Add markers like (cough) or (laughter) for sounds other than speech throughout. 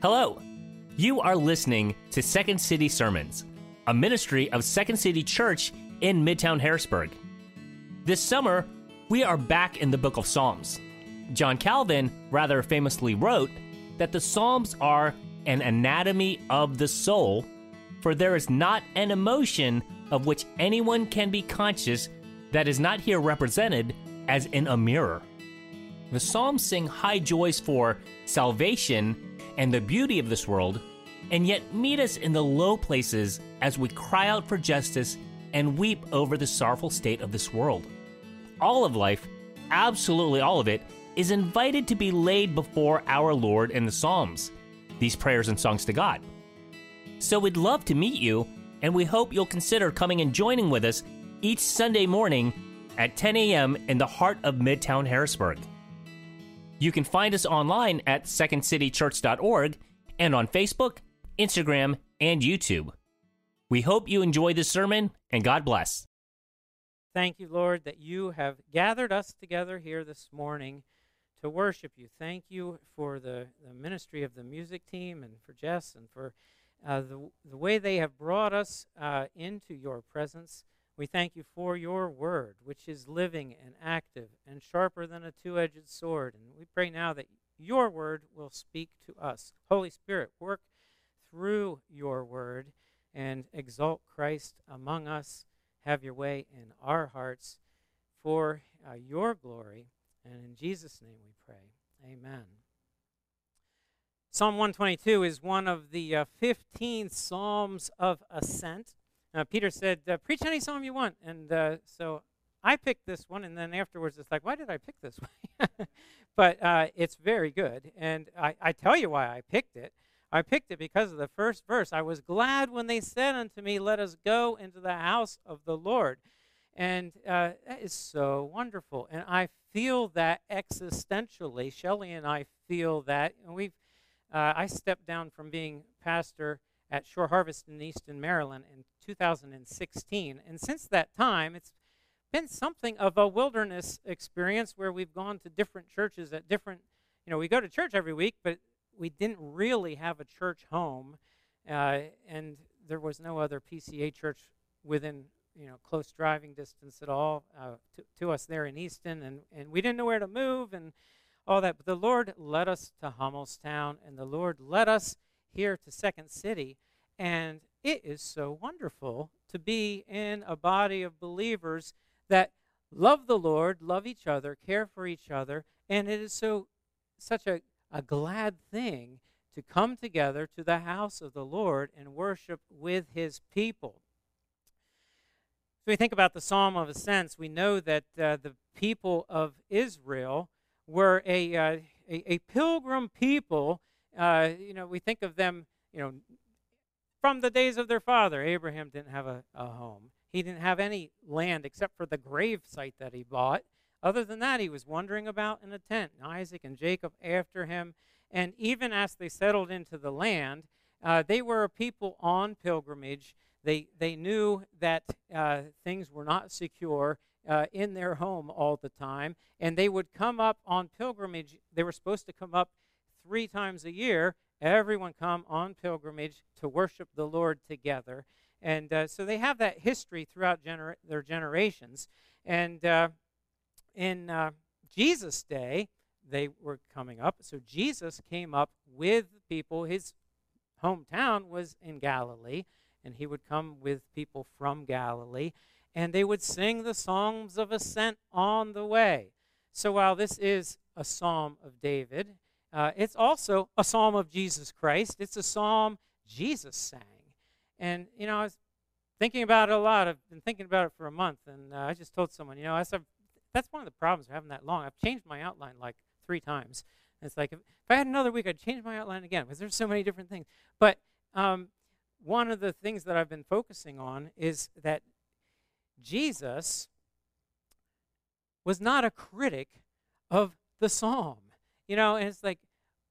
Hello. You are listening to Second City Sermons, a ministry of Second City Church in Midtown Harrisburg. This summer, we are back in the book of Psalms. John Calvin rather famously wrote that the Psalms are an anatomy of the soul, for there is not an emotion of which anyone can be conscious that is not here represented as in a mirror. The Psalms sing high joys for salvation and the beauty of this world, and yet meet us in the low places as we cry out for justice and weep over the sorrowful state of this world. All of life, absolutely all of it, is invited to be laid before our Lord in the Psalms, these prayers and songs to God. So we'd love to meet you, and we hope you'll consider coming and joining with us each Sunday morning at 10 a.m. in the heart of Midtown Harrisburg. You can find us online at secondcitychurch.org and on Facebook, Instagram, and YouTube. We hope you enjoy this sermon and God bless. Thank you, Lord, that you have gathered us together here this morning to worship you. Thank you for the, the ministry of the music team and for Jess and for uh, the, the way they have brought us uh, into your presence. We thank you for your word, which is living and active and sharper than a two edged sword. And we pray now that your word will speak to us. Holy Spirit, work through your word and exalt Christ among us. Have your way in our hearts for uh, your glory. And in Jesus' name we pray. Amen. Psalm 122 is one of the uh, 15 Psalms of Ascent. Uh, Peter said, uh, Preach any psalm you want. And uh, so I picked this one, and then afterwards it's like, Why did I pick this one? (laughs) but uh, it's very good. And I, I tell you why I picked it. I picked it because of the first verse. I was glad when they said unto me, Let us go into the house of the Lord. And uh, that is so wonderful. And I feel that existentially. Shelley and I feel that. And we've, uh, I stepped down from being pastor at Shore Harvest in Easton, Maryland in 2016. And since that time, it's been something of a wilderness experience where we've gone to different churches at different, you know, we go to church every week, but we didn't really have a church home. Uh, and there was no other PCA church within, you know, close driving distance at all uh, to, to us there in Easton. And, and we didn't know where to move and all that. But the Lord led us to Hummelstown, and the Lord led us here to Second City. And it is so wonderful to be in a body of believers that love the Lord, love each other, care for each other, and it is so such a, a glad thing to come together to the house of the Lord and worship with his people. So we think about the Psalm of Ascents, we know that uh, the people of Israel were a, uh, a, a, pilgrim people. Uh, you know, we think of them, you know, from the days of their father. Abraham didn't have a, a home. He didn't have any land except for the grave site that he bought. Other than that, he was wandering about in a tent. Isaac and Jacob after him. And even as they settled into the land, uh, they were a people on pilgrimage. They, they knew that uh, things were not secure uh, in their home all the time. And they would come up on pilgrimage. They were supposed to come up three times a year. Everyone come on pilgrimage to worship the Lord together. And uh, so they have that history throughout gener- their generations. And uh, in uh, Jesus' day, they were coming up. So Jesus came up with people. His hometown was in Galilee, and he would come with people from Galilee, and they would sing the songs of ascent on the way. So while this is a psalm of David, uh, it's also a psalm of Jesus Christ. It's a psalm Jesus sang. And, you know, I was thinking about it a lot. I've been thinking about it for a month, and uh, I just told someone, you know, that's, a, that's one of the problems of having that long. I've changed my outline like three times. And it's like, if, if, I had another week, I'd change my outline again because there's so many different things. But um, one of the things that I've been focusing on is that Jesus was not a critic of the psalm. You know, and it's like,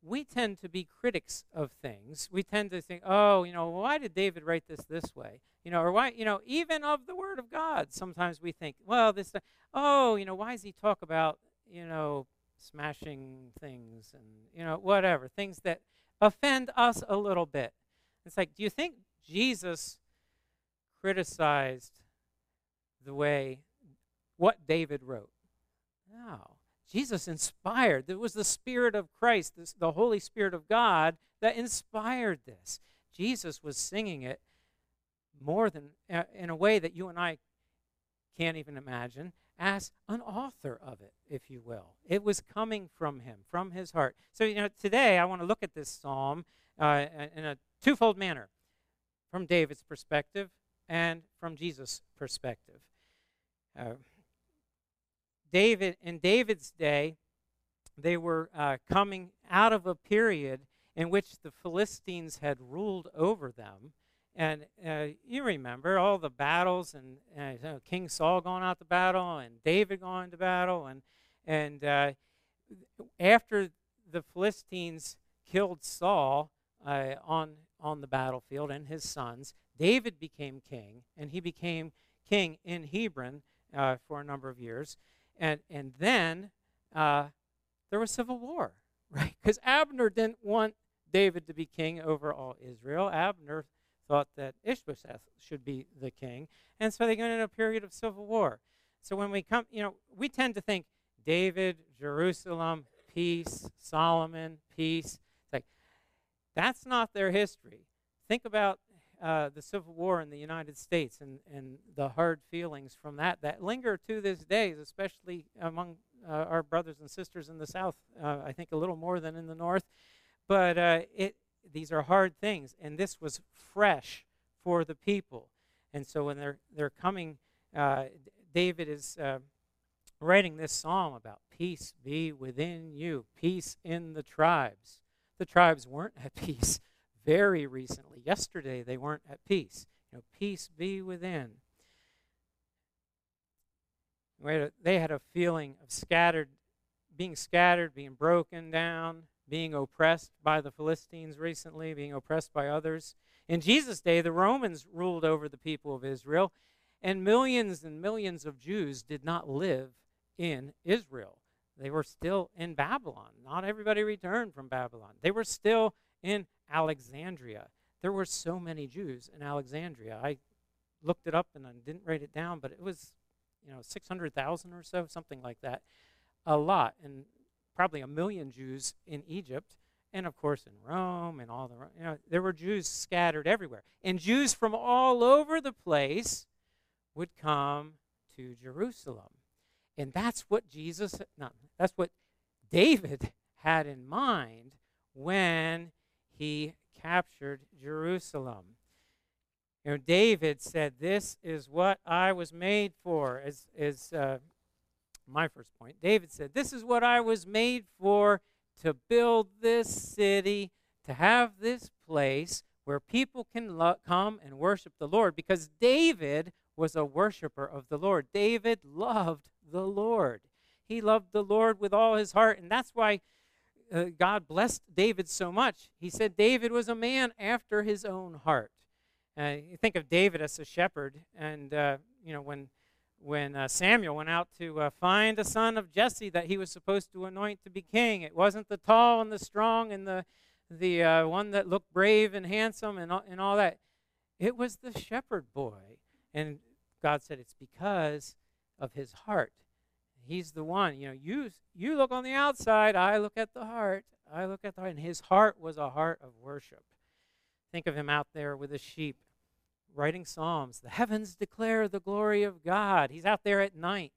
we tend to be critics of things. We tend to think, oh, you know, why did David write this this way? You know, or why, you know, even of the Word of God, sometimes we think, well, this, oh, you know, why does he talk about, you know, smashing things and, you know, whatever, things that offend us a little bit. It's like, do you think Jesus criticized the way what David wrote? No. Jesus inspired. It was the Spirit of Christ, the Holy Spirit of God, that inspired this. Jesus was singing it more than uh, in a way that you and I can't even imagine as an author of it, if you will. It was coming from him, from his heart. So, you know, today I want to look at this psalm uh, in a twofold manner from David's perspective and from Jesus' perspective. Uh, David, in David's day, they were uh, coming out of a period in which the Philistines had ruled over them. And uh, you remember all the battles and uh, King Saul going out to battle and David going to battle. And, and uh, after the Philistines killed Saul uh, on, on the battlefield and his sons, David became king, and he became king in Hebron uh, for a number of years. And, and then uh, there was civil war, (laughs) right? Because Abner didn't want David to be king over all Israel. Abner thought that Ishbosheth should be the king. And so they got in a period of civil war. So when we come, you know, we tend to think David, Jerusalem, peace, Solomon, peace. It's like, that's not their history. Think about uh, the Civil War in the United States and, and the hard feelings from that that linger to this day, especially among uh, our brothers and sisters in the South. Uh, I think a little more than in the North. But uh, it, these are hard things, and this was fresh for the people. And so when they're, they're coming, uh, David is writing this psalm about peace be within you, peace in the tribes. The tribes weren't at (laughs) peace very recently. Yesterday, they weren't at peace. You know, peace be within. They had a feeling of scattered, being scattered, being broken down, being oppressed by the Philistines recently, being oppressed by others. In Jesus' day, the Romans ruled over the people of Israel, and millions and millions of Jews did not live in Israel. They were still in Babylon. Not everybody returned from Babylon. They were still in Alexandria. There were so many Jews in Alexandria. I looked it up and I didn't write it down, but it was, you know, 600,000 or so, something like that. A lot. And probably a million Jews in Egypt, and of course in Rome and all the, you know, there were Jews scattered everywhere. And Jews from all over the place would come to Jerusalem. And that's what Jesus, no, that's what David had in mind when he captured Jerusalem. You know, David said, This is what I was made for, is, as uh, my first point. David said, This is what I was made for to build this city, to have this place where people can lo- come and worship the Lord. Because David was a worshiper of the Lord. David loved the Lord. He loved the Lord with all his heart. And that's why uh, God blessed David so much. He said David was a man after his own heart. Uh, you think of David as a shepherd, and uh, you know when when uh, Samuel went out to uh, find a son of Jesse that he was supposed to anoint to be king. It wasn't the tall and the strong and the the uh, one that looked brave and handsome and all, and all that. It was the shepherd boy, and God said it's because of his heart. He's the one. You know, you you look on the outside, I look at the heart. I look at the heart, and his heart was a heart of worship. Think of him out there with the sheep, writing psalms. The heavens declare the glory of God. He's out there at night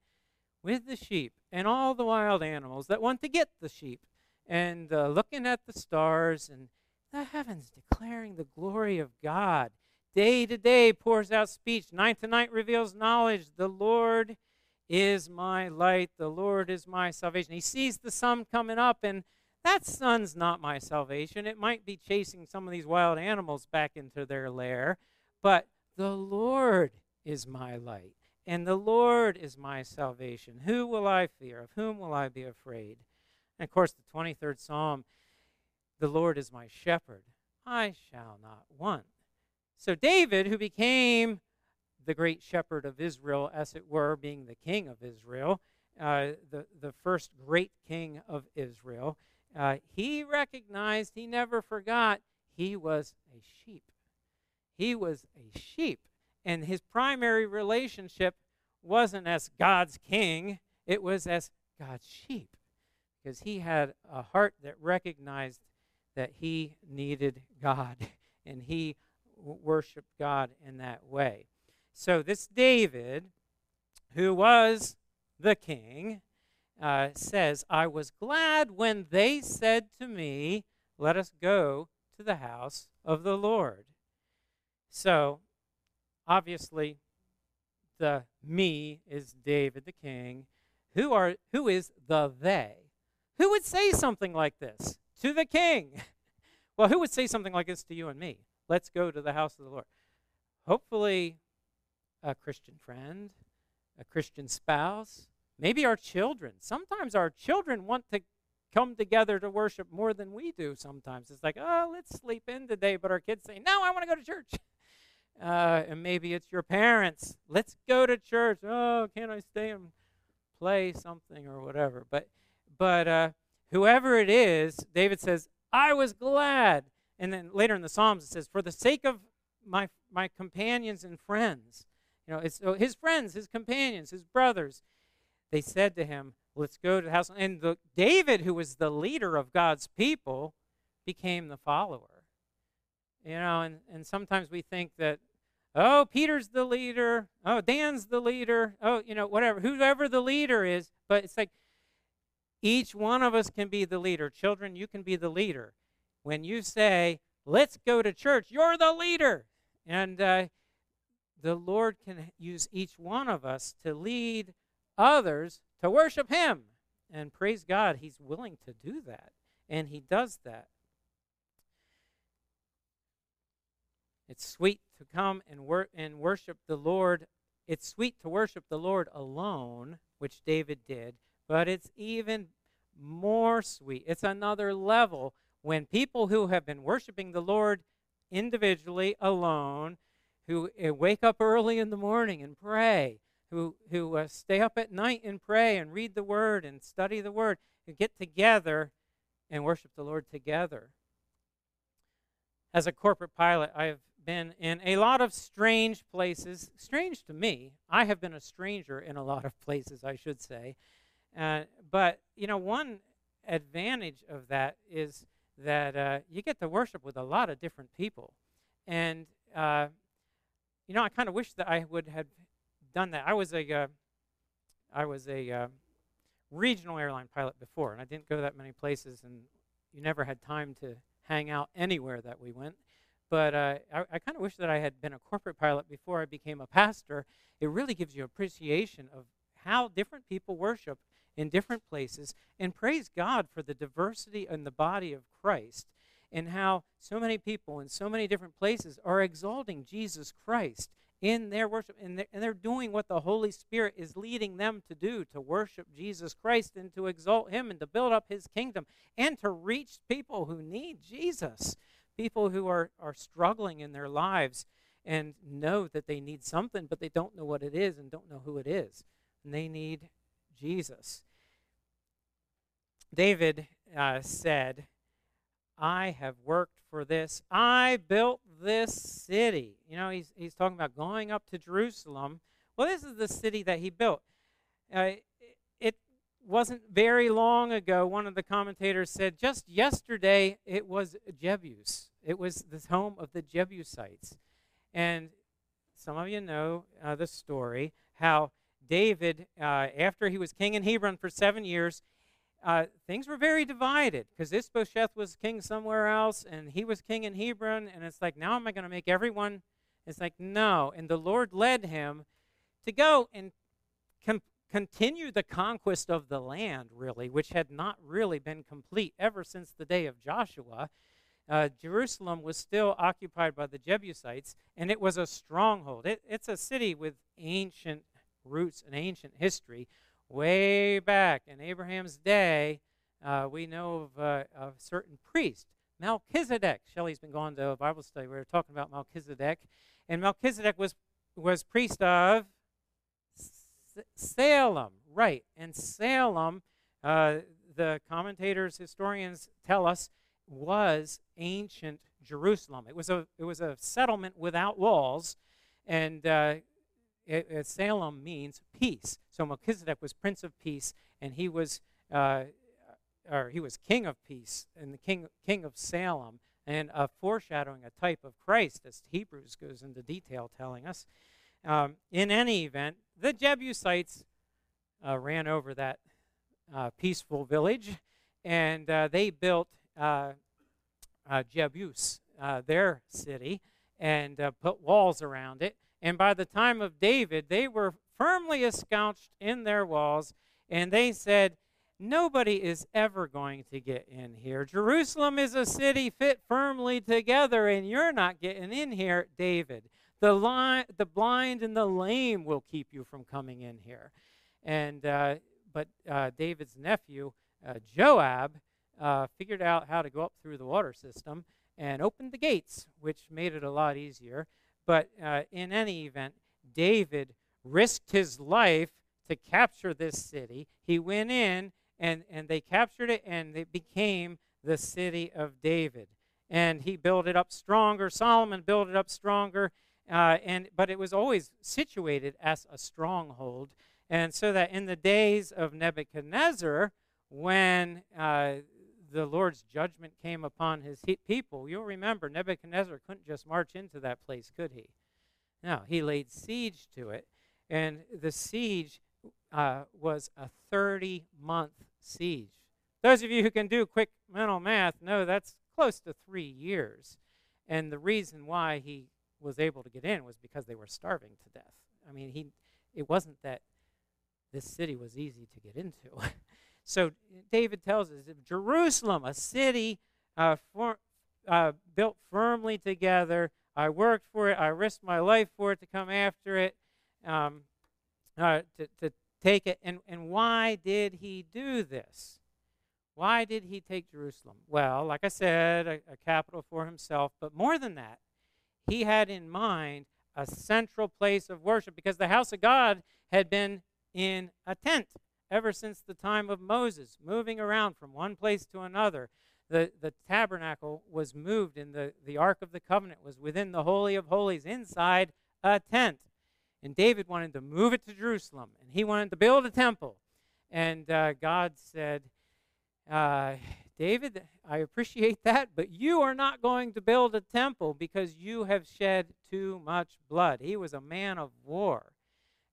with the sheep and all the wild animals that want to get the sheep, and uh, looking at the stars and the heavens declaring the glory of God. Day to day pours out speech. Night to night reveals knowledge. The Lord is my light. The Lord is my salvation. He sees the sun coming up, and that sun's not my salvation. It might be chasing some of these wild animals back into their lair, but the Lord is my light, and the Lord is my salvation. Who will I fear? Of whom will I be afraid? And of course, the 23rd Psalm the Lord is my shepherd. I shall not want. So, David, who became the great shepherd of Israel, as it were, being the king of Israel, uh, the, the first great king of Israel. uh, he recognized, he never forgot, he was a sheep. He was a sheep. And his primary relationship wasn't as God's king, it was as God's sheep. Because he had a heart that recognized that he needed God (laughs) and he worshiped God in that way. So, this David, who was the king, uh, says, I was glad when they said to me, Let us go to the house of the Lord. So, obviously, the me is David the king. Who are who is the they? Who would say something like this to the king? (laughs) Well, who would say something like this to you and me? Let's go to the house of the Lord. Hopefully, a Christian friend, a Christian spouse, maybe our children. Sometimes our children want to come together to worship more than we do sometimes. It's like, oh, let's sleep in today, but our kids say, no, I want to go to church. (laughs) Uh, and maybe it's your parents. Let's go to church. Oh, can't I stay and play something or whatever? But, but uh, whoever it is, David says, I was glad. And then later in the Psalms, it says, for the sake of my, my companions and friends. You know, so his friends, his companions, his brothers. They said to him, let's go to the house. And the, David, who was the leader of God's people, became the follower. You know, and, and sometimes we think that Oh, Peter's the leader. Oh, Dan's the leader. Oh, you know, whatever, whoever the leader is. But it's like each one of us can be the leader. Children, you can be the leader. When you say, let's go to church, you're the leader. And uh, the Lord can use each one of us to lead others to worship Him. And praise God, He's willing to do that. And He does that. It's sweet to come and, wor- and worship the Lord. It's sweet to worship the Lord alone, which David did, but it's even more sweet. It's another level when people who have been worshiping the Lord individually, alone, who uh, wake up early in the morning and pray, who, who uh, stay up at night and pray and read the Word and study the Word, who get together and worship the Lord together. As a corporate pilot, I have been in a lot of strange places. Strange to me. I have been a stranger in a lot of places, I should say. Uh, but, you know, one advantage of that is that uh, you get to worship with a lot of different people. And, uh, you know, I kind of wish that I would have done that. I was a, uh, I was a uh, regional airline pilot before, and I didn't go that many places, and you never had time to hang out anywhere that we went. But uh, I, I kind of wish that I had been a corporate pilot before I became a pastor. It really gives you appreciation of how different people worship in different places. And praise God for the diversity in the body of Christ and how so many people in so many different places are exalting Jesus Christ in their worship. And they're, and they're doing what the Holy Spirit is leading them to do to worship Jesus Christ and to exalt Him and to build up His kingdom and to reach people who need Jesus people who are, are struggling in their lives and know that they need something, but they don't know what it is and don't know who it is. And they need Jesus. David uh, said, I have worked for this. I built this city. You know, he's, he's talking about going up to Jerusalem. Well, this is the city that he built. Uh, it wasn't very long ago, one of the commentators said, just yesterday it was Jebus. It was the home of the Jebusites. And some of you know uh, the story how David, uh, after he was king in Hebron for seven years, uh, things were very divided because Ishbosheth was king somewhere else and he was king in Hebron. And it's like, now am I going to make everyone? It's like, no. And the Lord led him to go and com- continue the conquest of the land, really, which had not really been complete ever since the day of Joshua. Uh, Jerusalem was still occupied by the Jebusites, and it was a stronghold. It, it's a city with ancient roots and ancient history. Way back in Abraham's day, uh, we know of uh, a certain priest, Melchizedek. Shelley's been going to a Bible study. We were talking about Melchizedek, and Melchizedek was was priest of Salem, right? And Salem, uh, the commentators, historians tell us, was ancient Jerusalem. It was a, it was a settlement without walls, and uh, it, it, Salem means peace. So Melchizedek was Prince of Peace, and he was, uh, or he was King of Peace, and the King, King of Salem, and a foreshadowing, a type of Christ, as Hebrews goes into detail telling us. Um, in any event, the Jebusites uh, ran over that uh, peaceful village, and uh, they built uh, uh, Jebus, uh, their city, and put walls around it. And by the time of David, they were firmly ensconced in their walls, and they said, Nobody is ever going to get in here. Jerusalem is a city fit firmly together, and you're not getting in here, David. The, li- the blind and the lame will keep you from coming in here. And uh, but uh, David's nephew uh, Joab uh, figured out how to go up through the water system and opened the gates, which made it a lot easier. But uh, in any event, David risked his life to capture this city. He went in and, and they captured it and it became the city of David. And he built it up stronger. Solomon built it up stronger. Uh, and but it was always situated as a stronghold, and so that in the days of Nebuchadnezzar, when uh, the Lord's judgment came upon his people, you'll remember Nebuchadnezzar couldn't just march into that place, could he? No, he laid siege to it, and the siege uh, was a 30 month siege. Those of you who can do quick mental math know that's close to three years. And the reason why he was able to get in was because they were starving to death. I mean, he it wasn't that this city was easy to get into. (laughs) so David tells us Jerusalem, a city uh, for, uh, built firmly together. I worked for it. I risked my life for it to come after it, um, uh, to, to take it. And, and why did he do this? Why did he take Jerusalem? Well, like I said, a, a capital for himself, but more than that, he had in mind a central place of worship because the house of God had been in a tent ever since the time of Moses, moving around from one place to another. The, the tabernacle was moved, and the, the Ark of the Covenant was within the Holy of Holies inside a tent. And David wanted to move it to Jerusalem, and he wanted to build a temple. And uh, God said, uh, David, I appreciate that, but you are not going to build a temple because you have shed too much blood. He was a man of war.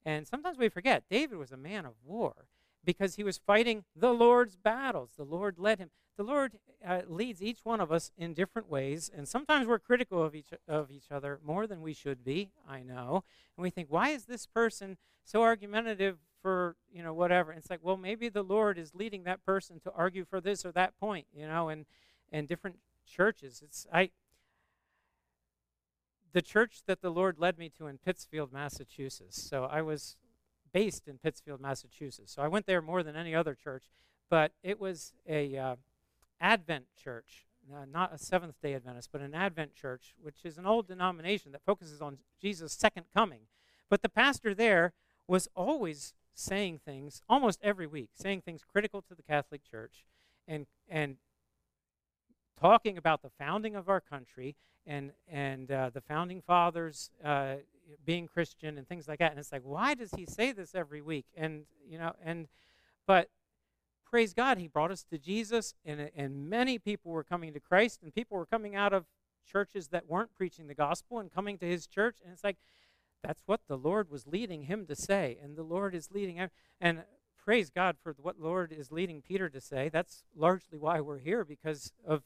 And sometimes we forget David was a man of war because he was fighting the Lord's battles. The Lord led him. The Lord uh, leads each one of us in different ways, and sometimes we're critical of each of each other more than we should be. I know, and we think, why is this person so argumentative for you know whatever. And it's like, well, maybe the Lord is leading that person to argue for this or that point, you know, and and different churches. It's I the church that the Lord led me to in Pittsfield, Massachusetts. So I was based in Pittsfield, Massachusetts. So I went there more than any other church, but it was a uh, Advent church, uh, not a Seventh Day Adventist, but an Advent church, which is an old denomination that focuses on Jesus' second coming. But the pastor there was always saying things almost every week, saying things critical to the Catholic Church, and and talking about the founding of our country and and uh, the founding fathers uh, being Christian and things like that. And it's like, why does he say this every week? And you know, and but praise God, he brought us to Jesus, and and many people were coming to Christ, and people were coming out of churches that weren't preaching the gospel and coming to his church, and it's like that's what the Lord was leading him to say. And the Lord is leading, and praise God for what Lord is leading Peter to say. That's largely why we're here because of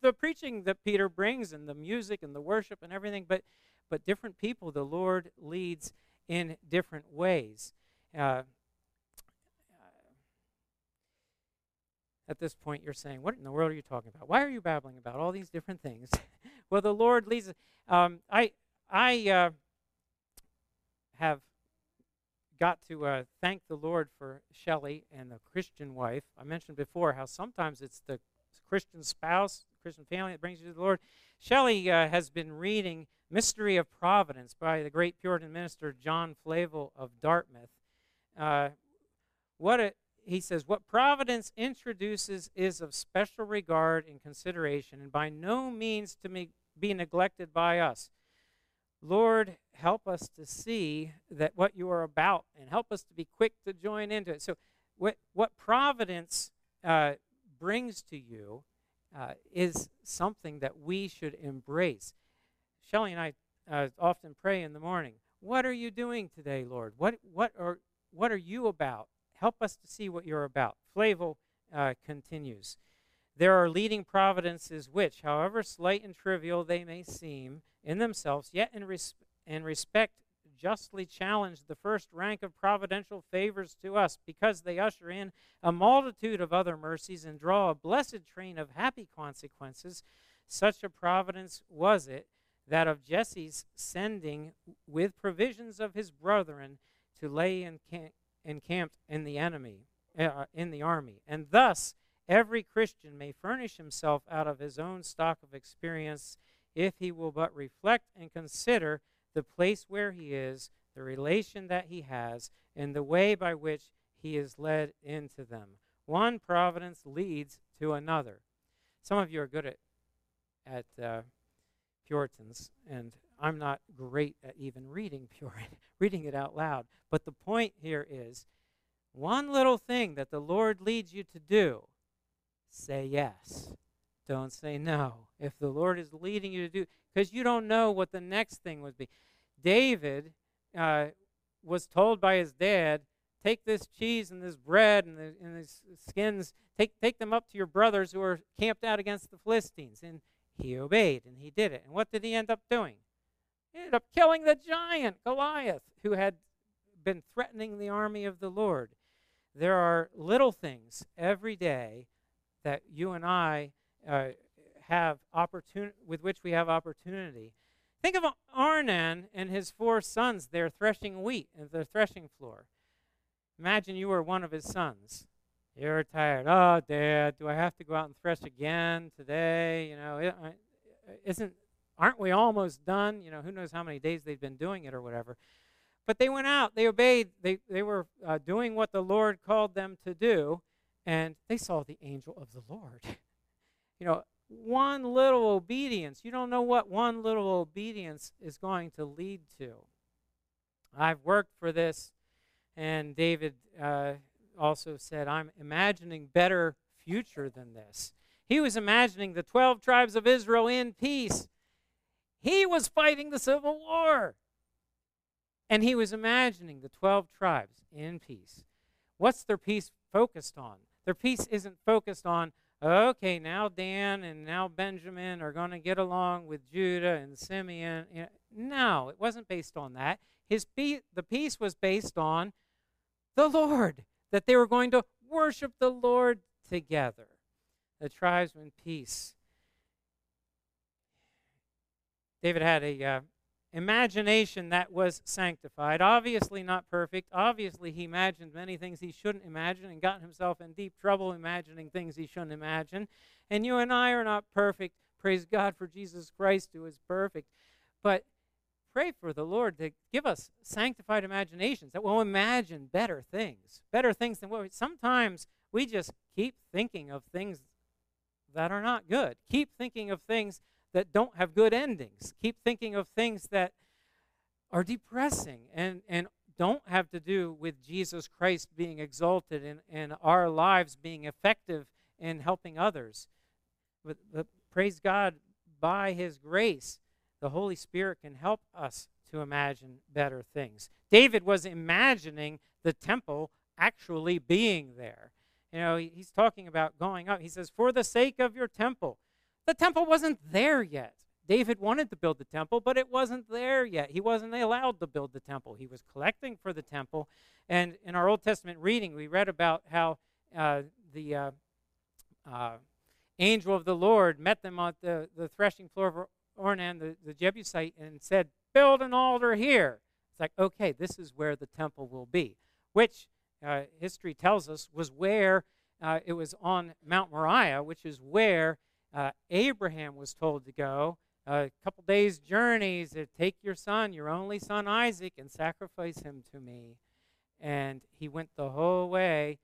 the preaching that Peter brings and the music and the worship and everything. But, but different people, the Lord leads in different ways. Uh, at this point, you're saying, What in the world are you talking about? Why are you babbling about all these different things? (laughs) well, the Lord leads. Um, I, I, uh, have got to uh, thank the Lord for Shelley and the Christian wife. I mentioned before how sometimes it's the Christian spouse, Christian family that brings you to the Lord. Shelley uh, has been reading Mystery of Providence by the great Puritan minister John Flavel of Dartmouth. Uh, what he says, What providence introduces is of special regard and consideration, and by no means to me, be neglected by us. Lord, help us to see that what you are about and help us to be quick to join into it. So, what, what providence uh, brings to you uh, is something that we should embrace. Shelley and I uh, often pray in the morning. What are you doing today, Lord? What, what, are, what are you about? Help us to see what you're about. Flavel uh, continues. There are leading providences which, however slight and trivial they may seem in themselves, yet in, res- in respect justly challenge the first rank of providential favors to us, because they usher in a multitude of other mercies and draw a blessed train of happy consequences. Such a providence was it that of Jesse's sending with provisions of his brethren to lay encamp- encamped in the enemy, uh, in the army, and thus Every Christian may furnish himself out of his own stock of experience if he will but reflect and consider the place where he is, the relation that he has, and the way by which he is led into them. One providence leads to another. Some of you are good at, at uh, Puritans, and I'm not great at even reading (laughs) Puritan, reading it out loud. But the point here is one little thing that the Lord leads you to do say yes. Don't say no. If the Lord is leading you to do, because you don't know what the next thing would be. David uh, was told by his dad, take this cheese and this bread and, the, and these skins, take, take them up to your brothers who are camped out against the Philistines. And he obeyed and he did it. And what did he end up doing? He ended up killing the giant, Goliath, who had been threatening the army of the Lord. There are little things every day that you and I uh, have opportunity with which we have opportunity. Think of Arnan and his four sons. They're threshing wheat at the threshing floor. Imagine you were one of his sons. You're tired. Oh, Dad, do I have to go out and thresh again today? You know, isn't aren't we almost done? You know, who knows how many days they've been doing it or whatever. But they went out. They obeyed. They they were uh, doing what the Lord called them to do, and they saw the angel of the Lord. (laughs) you know, one little obedience, you don't know what one little obedience is going to lead to. I've worked for this, and David uh, also said, I'm imagining better future than this. He was imagining the 12 tribes of Israel in peace. He was fighting the civil war. And he was imagining the 12 tribes in peace. What's their peace focused on? Their peace isn't focused on, okay, now Dan and now Benjamin are going to get along with Judah and Simeon. No, it wasn't based on that. His pe- the peace was based on the Lord, that they were going to worship the Lord together. The tribes in peace. David had a uh, imagination that was sanctified. Obviously, not perfect. Obviously, he imagined many things he shouldn't imagine and got himself in deep trouble imagining things he shouldn't imagine. And you and I are not perfect. Praise God for Jesus Christ, who is perfect. But pray for the Lord to give us sanctified imaginations that will imagine better things, better things than what we, sometimes we just keep thinking of things that are not good. Keep thinking of things that don't have good endings. Keep thinking of things that are depressing and, and don't have to do with Jesus Christ being exalted and, and our lives being effective in helping others. But, but praise God, by His grace, the Holy Spirit can help us to imagine better things. David was imagining the temple actually being there. You know, he's talking about going up. He says, For the sake of your temple, the temple wasn't there yet. David wanted to build the temple, but it wasn't there yet. He wasn't allowed to build the temple. He was collecting for the temple. And in our Old Testament reading, we read about how uh, the uh, uh, angel of the Lord met them at the, the threshing floor of Ornan, the, the Jebusite, and said, Build an altar here. It's like, okay, this is where the temple will be, which uh, history tells us was where uh, it was on Mount Moriah, which is where uh, Abraham was told to go a couple days' journey to take your son, your only son Isaac, and sacrifice him to me. And he went the whole way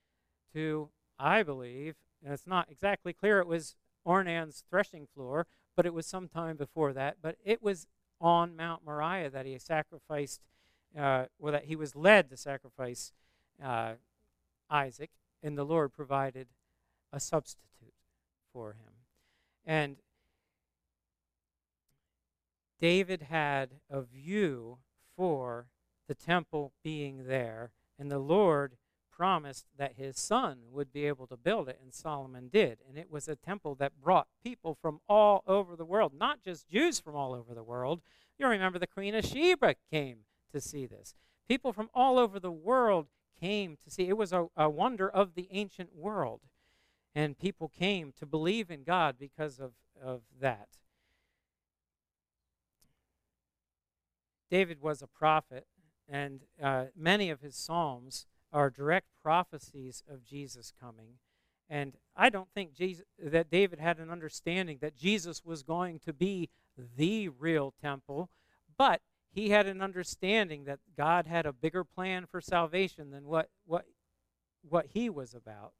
to, I believe, and it's not exactly clear, it was Ornan's threshing floor, but it was sometime before that. But it was on Mount Moriah that he sacrificed, uh, or that he was led to sacrifice uh, Isaac, and the Lord provided a substitute for him. And David had a view for the temple being there, and the Lord promised that his son would be able to build it, and Solomon did. And it was a temple that brought people from all over the world, not just Jews from all over the world. You remember the Queen of Sheba came to see this. People from all over the world came to see. It was a, a wonder of the ancient world. And people came to believe in God because of, of that. David was a prophet, and uh, many of his psalms are direct prophecies of Jesus coming. And I don't think Jesus, that David had an understanding that Jesus was going to be the real temple, but he had an understanding that God had a bigger plan for salvation than what, what, what he was about.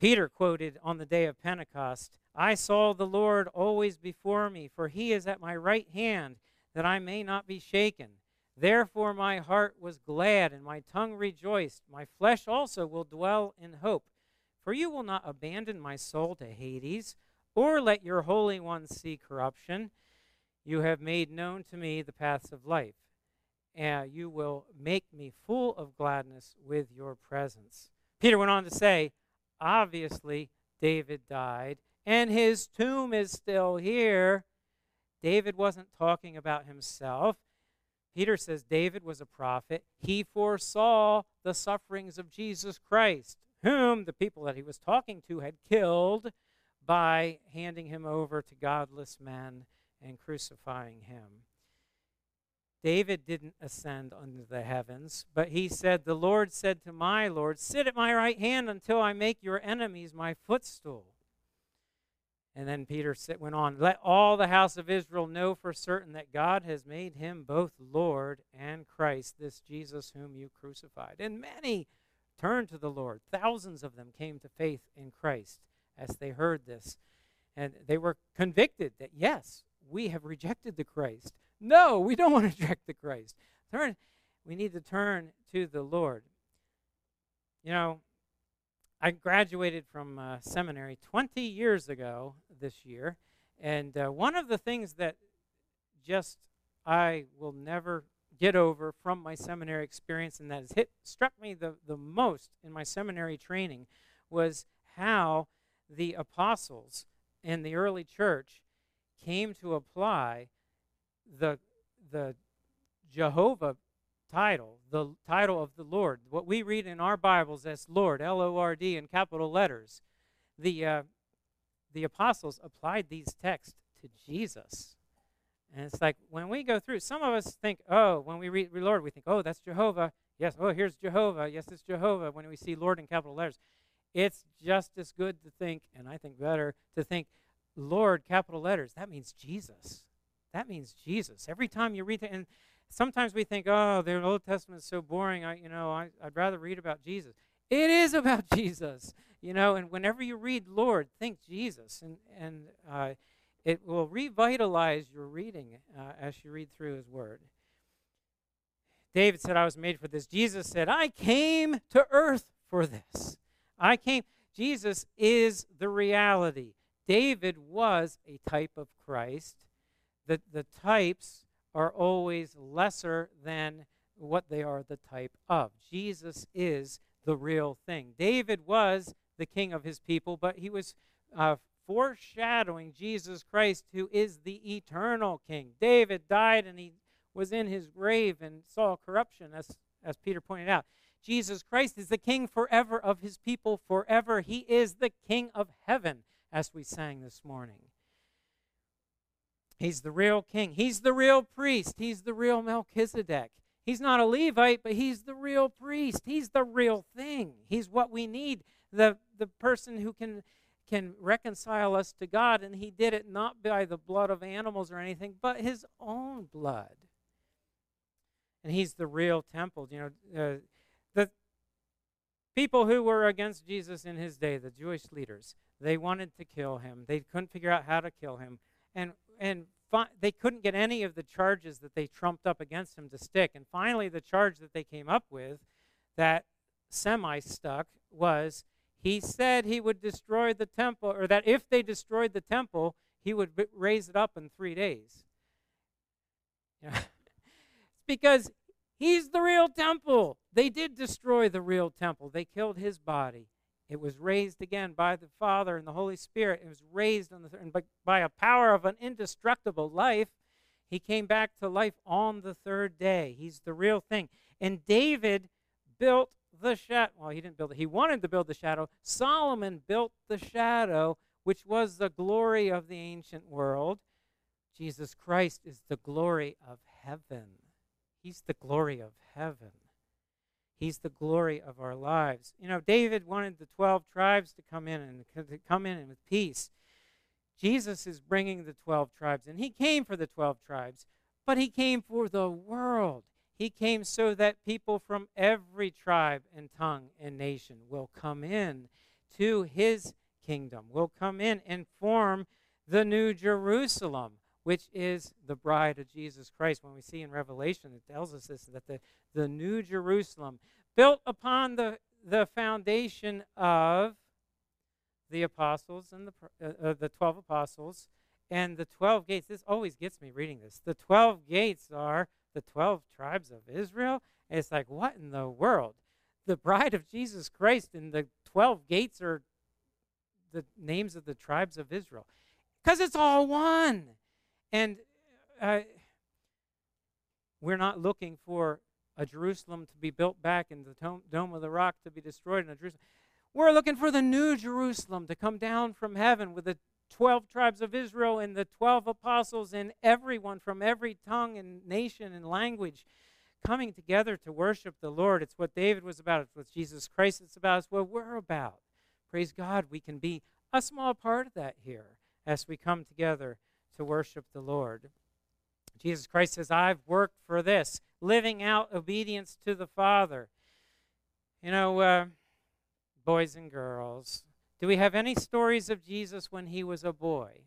Peter quoted on the day of Pentecost I saw the Lord always before me, for he is at my right hand, that I may not be shaken. Therefore my heart was glad, and my tongue rejoiced. My flesh also will dwell in hope. For you will not abandon my soul to Hades, or let your Holy One see corruption. You have made known to me the paths of life. And you will make me full of gladness with your presence. Peter went on to say, obviously, David died, and his tomb is still here. David wasn't talking about himself. Peter says David was a prophet. He foresaw the sufferings of Jesus Christ, whom the people that he was talking to had killed by handing him over to godless men and crucifying him. David didn't ascend unto the heavens, but he said, The Lord said to my Lord, Sit at my right hand until I make your enemies my footstool. And then Peter went on, Let all the house of Israel know for certain that God has made him both Lord and Christ, this Jesus whom you crucified. And many turned to the Lord. Thousands of them came to faith in Christ as they heard this. And they were convicted that, yes, we have rejected the Christ. No, we don't want to reject the Christ. Turn, we need to turn to the Lord. You know, I graduated from uh, seminary 20 years ago this year, and uh, one of the things that just I will never get over from my seminary experience, and that has hit struck me the, the most in my seminary training, was how the apostles in the early church came to apply the the Jehovah title, the title of the Lord, what we read in our Bibles as Lord, L O R D, in capital letters, the, uh, the apostles applied these texts to Jesus. And it's like when we go through, some of us think, oh, when we read Lord, we think, oh, that's Jehovah. Yes, oh, here's Jehovah. Yes, it's Jehovah. When we see Lord in capital letters, it's just as good to think, and I think better, to think Lord, capital letters. That means Jesus. That means Jesus. Every time you read it, and sometimes we think, oh, the Old Testament is so boring. I, you know, I, I'd rather read about Jesus. It is (laughs) about Jesus, you know. And whenever you read Lord, think Jesus, and and uh, it will revitalize your reading uh, as you read through His Word. David said, "I was made for this." Jesus said, "I came to earth for this. I came." Jesus is the reality. David was a type of Christ. The the types are always lesser than what they are the type of. Jesus is the real thing. David was the king of his people, but he was uh, foreshadowing Jesus Christ, who is the eternal king. David died and he was in his grave and saw corruption, as, as Peter pointed out. Jesus Christ is the king forever of his people forever. He is the king of heaven, as we sang this morning. He's the real king. He's the real priest. He's the real Melchizedek. He's not a Levite, but he's the real priest. He's the real thing. He's what we need. The the person who can can reconcile us to God, and he did it not by the blood of animals or anything, but his own blood. And he's the real temple. You know, uh, the people who were against Jesus in his day, the Jewish leaders, they wanted to kill him. They couldn't figure out how to kill him. And, and fi- they couldn't get any of the charges that they trumped up against him to stick. And finally, the charge that they came up with that semi stuck was he said he would destroy the temple, or that if they destroyed the temple, he would b- raise it up in three days. It's (laughs) because he's the real temple. They did destroy the real temple, they killed his body. It was raised again by the Father and the Holy Spirit. It was raised on the th- and by, by a power of an indestructible life. He came back to life on the third day. He's the real thing. And David built the shadow. Well, he didn't build it. He wanted to build the shadow. Solomon built the shadow, which was the glory of the ancient world. Jesus Christ is the glory of heaven. He's the glory of heaven. He's the glory of our lives. You know, David wanted the 12 tribes to come in and to come in with peace. Jesus is bringing the 12 tribes, and he came for the 12 tribes, but he came for the world. He came so that people from every tribe and tongue and nation will come in to his kingdom, will come in and form the new Jerusalem, which is the bride of Jesus Christ. When we see in Revelation, it tells us this that the, the new Jerusalem, built upon the, the foundation of the apostles and the, uh, uh, the 12 apostles and the 12 gates. This always gets me reading this. The 12 gates are the 12 tribes of Israel. And it's like, what in the world? The bride of Jesus Christ and the 12 gates are the names of the tribes of Israel. Because it's all one. And uh, we're not looking for a Jerusalem to be built back and the dome, of the rock to be destroyed in a Jerusalem. We're looking for the new Jerusalem to come down from heaven with the 12 tribes of Israel and the 12 apostles and everyone from every tongue and nation and language coming together to worship the Lord. It's what David was about. It's what Jesus Christ is about. It's what we're about. Praise God, we can be a small part of that here as we come together to worship the Lord. Jesus Christ says, I've worked for this, living out obedience to the Father. You know, uh, boys and girls, do we have any stories of Jesus when he was a boy?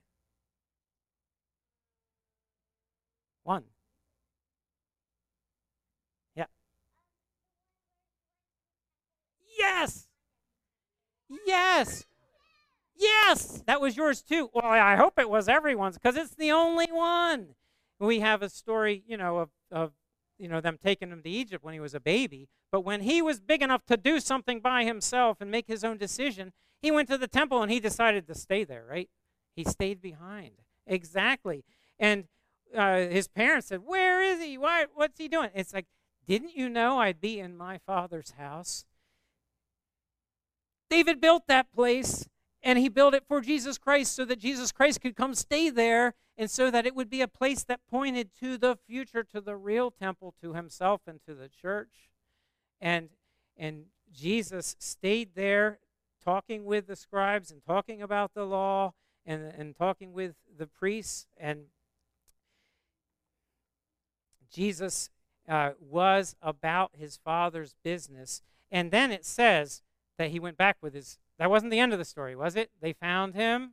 One. Yeah. Yes. Yes. Yes. That was yours too. Well, I hope it was everyone's because it's the only one. We have a story, you know, of, of you know them taking him to Egypt when he was a baby. But when he was big enough to do something by himself and make his own decision, he went to the temple and he decided to stay there, right? He stayed behind. Exactly. And uh, his parents said, Where is he? Why, what's he doing? It's like, Didn't you know I'd be in my father's house? David built that place and he built it for Jesus Christ so that Jesus Christ could come stay there and so that it would be a place that pointed to the future, to the real temple, to himself and to the church. And, and Jesus stayed there talking with the scribes and talking about the law and, and talking with the priests. And Jesus uh, was about his father's business. And then it says that he went back with his. That wasn't the end of the story, was it? They found him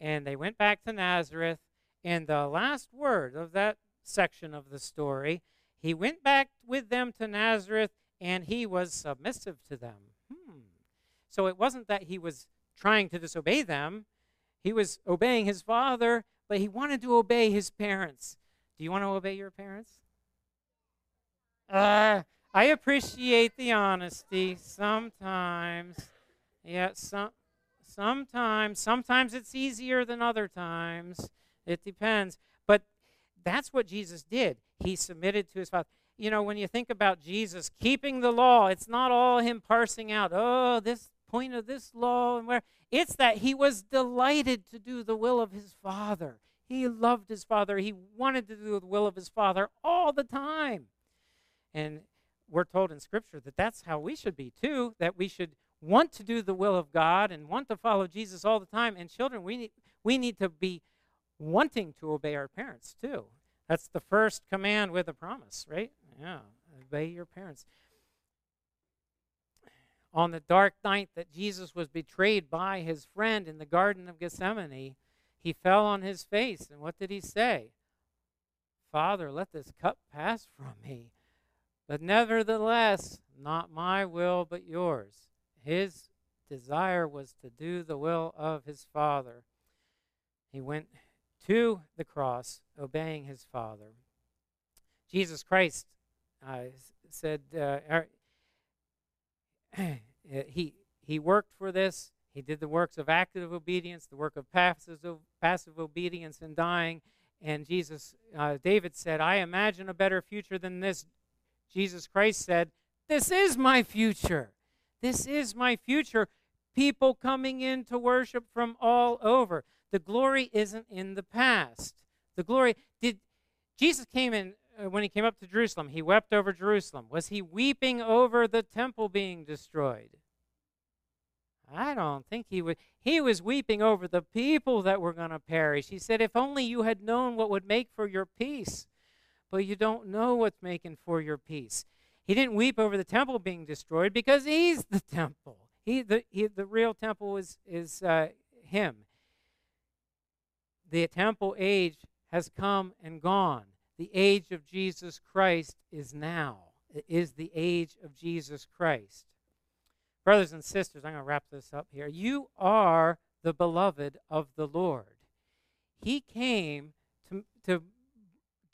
and they went back to Nazareth. And the last word of that section of the story, he went back with them to Nazareth and he was submissive to them. Hmm. So it wasn't that he was trying to disobey them, he was obeying his father, but he wanted to obey his parents. Do you want to obey your parents? Uh, I appreciate the honesty sometimes. Yeah, some, sometimes. Sometimes it's easier than other times. It depends. But that's what Jesus did. He submitted to his father you know, when you think about Jesus keeping the law, it's not all him parsing out, oh, this point of this law and where. It's that he was delighted to do the will of his Father. He loved his Father. He wanted to do the will of his Father all the time. And we're told in Scripture that that's how we should be too, that we should want to do the will of God and want to follow Jesus all the time. And children, we need, we need to be wanting to obey our parents too. That's the first command with a promise, right? Yeah, obey your parents. on the dark night that Jesus was betrayed by his friend in the Garden of Gethsemane, he fell on his face. And what did he say? Father, let this cup pass from me. But nevertheless, not my will, but yours. His desire was to do the will of his Father. He went to the cross, obeying his Father. Jesus Christ uh, said, uh, er, (clears throat) he, he worked for this. He did the works of active obedience, the work of passive, passive obedience and dying. And Jesus, uh, David said, I imagine a better future than this. Jesus Christ said, This is my future. This is my future. People coming in to worship from all over. The glory isn't in the past. The glory did Jesus came in uh, when he came up to Jerusalem, he wept over Jerusalem. Was he weeping over the temple being destroyed? I don't think he would. He was weeping over the people that were going to perish. He said, If only you had known what would make for your peace. But you don't know what's making for your peace. He didn't weep over the temple being destroyed because he's the (laughs) temple. He, the, he, the real temple is, is uh, him. The temple age has come and gone. The age of Jesus Christ is now. It is the age of Jesus Christ. Brothers and sisters, I'm going to wrap this up here. You are the beloved of the Lord. He came to, to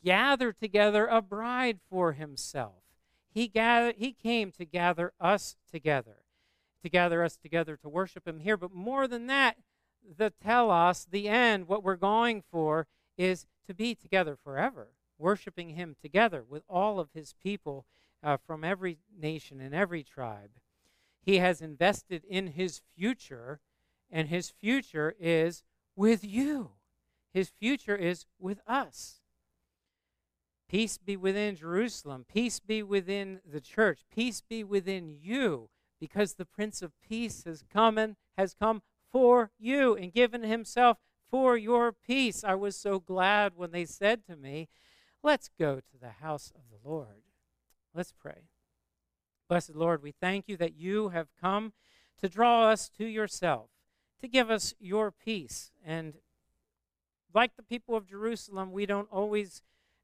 gather together a bride for himself. He, gathered, he came to gather us together, to gather us together to worship him here. But more than that, the telos, the end, what we're going for, is to be together forever worshiping him together with all of his people uh, from every nation and every tribe. He has invested in his future, and his future is with you. His future is with us. Peace be within Jerusalem. Peace be within the church. Peace be within you, because the Prince of Peace has come and has come for you and given himself for your peace. I was so glad when they said to me, Let's go to the house of the Lord. Let's pray. Blessed Lord, we thank you that you have come to draw us to yourself, to give us your peace. And like the people of Jerusalem, we don't always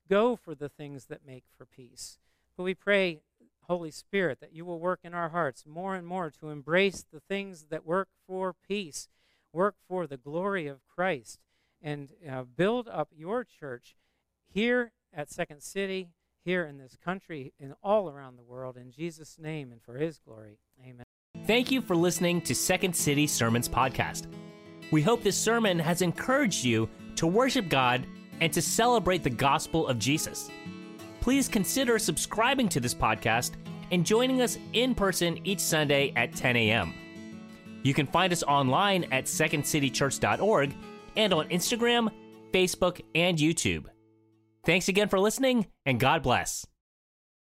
go for the things that make for peace. But we pray, Holy Spirit, that you will work in our hearts more and more to embrace the things that work for peace, work for the glory of Christ, and uh, build up your church here at Second City, here in this country, and all around the world. In Jesus' name and for his glory. Amen. Thank you for listening to Second City Sermons Podcast. We hope this sermon has encouraged you to worship God and to celebrate the gospel of Jesus. Please consider subscribing to this podcast and joining us in person each Sunday at 10 a.m. You can find us online at secondcitychurch.org and on Instagram, Facebook, and YouTube. Thanks again for listening, and God bless.